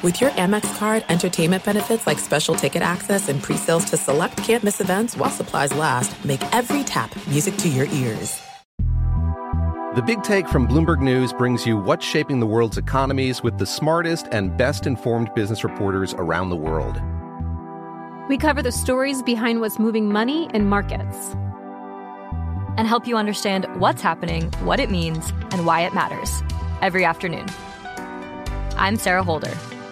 With your Amex card, entertainment benefits like special ticket access and pre-sales to select campus events while supplies last, make every tap music to your ears. The Big Take from Bloomberg News brings you what's shaping the world's economies with the smartest and best informed business reporters around the world. We cover the stories behind what's moving money and markets and help you understand what's happening, what it means, and why it matters every afternoon. I'm Sarah Holder.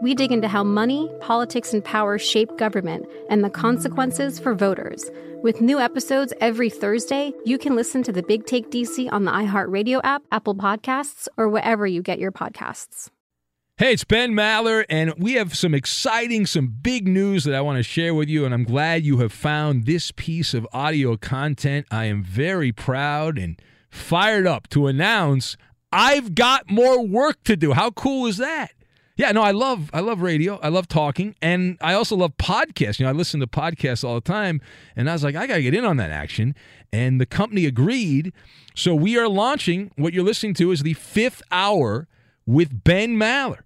we dig into how money, politics, and power shape government and the consequences for voters. With new episodes every Thursday, you can listen to the Big Take DC on the iHeartRadio app, Apple Podcasts, or wherever you get your podcasts. Hey, it's Ben Maller, and we have some exciting, some big news that I want to share with you. And I'm glad you have found this piece of audio content. I am very proud and fired up to announce I've got more work to do. How cool is that? Yeah, no, I love I love radio. I love talking, and I also love podcasts. You know, I listen to podcasts all the time, and I was like, I gotta get in on that action. And the company agreed. So we are launching what you're listening to is the fifth hour with Ben Maller.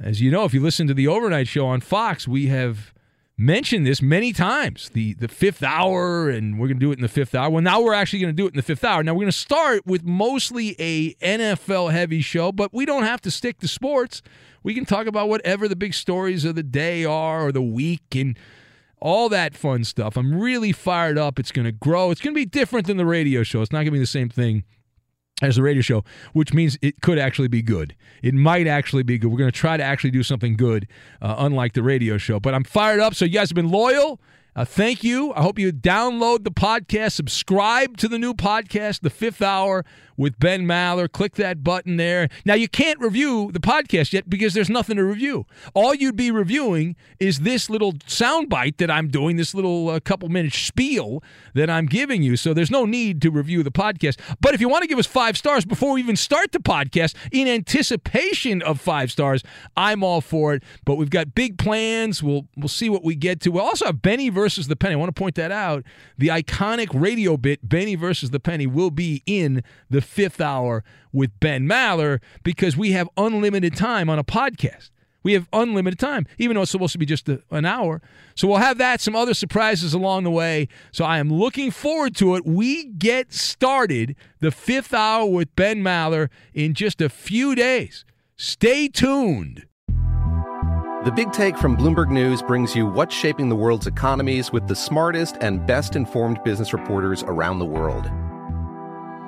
As you know, if you listen to the overnight show on Fox, we have mentioned this many times the the fifth hour and we're going to do it in the fifth hour. Well now we're actually going to do it in the fifth hour. Now we're going to start with mostly a nfl heavy show but we don't have to stick to sports. We can talk about whatever the big stories of the day are or the week and all that fun stuff. I'm really fired up. It's going to grow. It's going to be different than the radio show. It's not going to be the same thing as the radio show, which means it could actually be good. It might actually be good. We're going to try to actually do something good, uh, unlike the radio show. But I'm fired up. So you guys have been loyal. Uh, thank you. I hope you download the podcast, subscribe to the new podcast, The Fifth Hour with Ben Maller. Click that button there. Now, you can't review the podcast yet because there's nothing to review. All you'd be reviewing is this little soundbite that I'm doing, this little uh, couple minute spiel that I'm giving you. So there's no need to review the podcast. But if you want to give us five stars before we even start the podcast in anticipation of five stars, I'm all for it. But we've got big plans. We'll, we'll see what we get to. We'll also have Benny versus versus the penny. I want to point that out. The iconic radio bit, Benny versus the penny, will be in the fifth hour with Ben Maller because we have unlimited time on a podcast. We have unlimited time, even though it's supposed to be just a, an hour. So we'll have that, some other surprises along the way. So I am looking forward to it. We get started the fifth hour with Ben Maller in just a few days. Stay tuned. The Big Take from Bloomberg News brings you what's shaping the world's economies with the smartest and best informed business reporters around the world.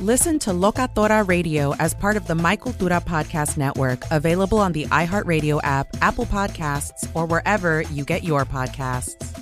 Listen to Locatora Radio as part of the My Cultura Podcast Network, available on the iHeartRadio app, Apple Podcasts, or wherever you get your podcasts.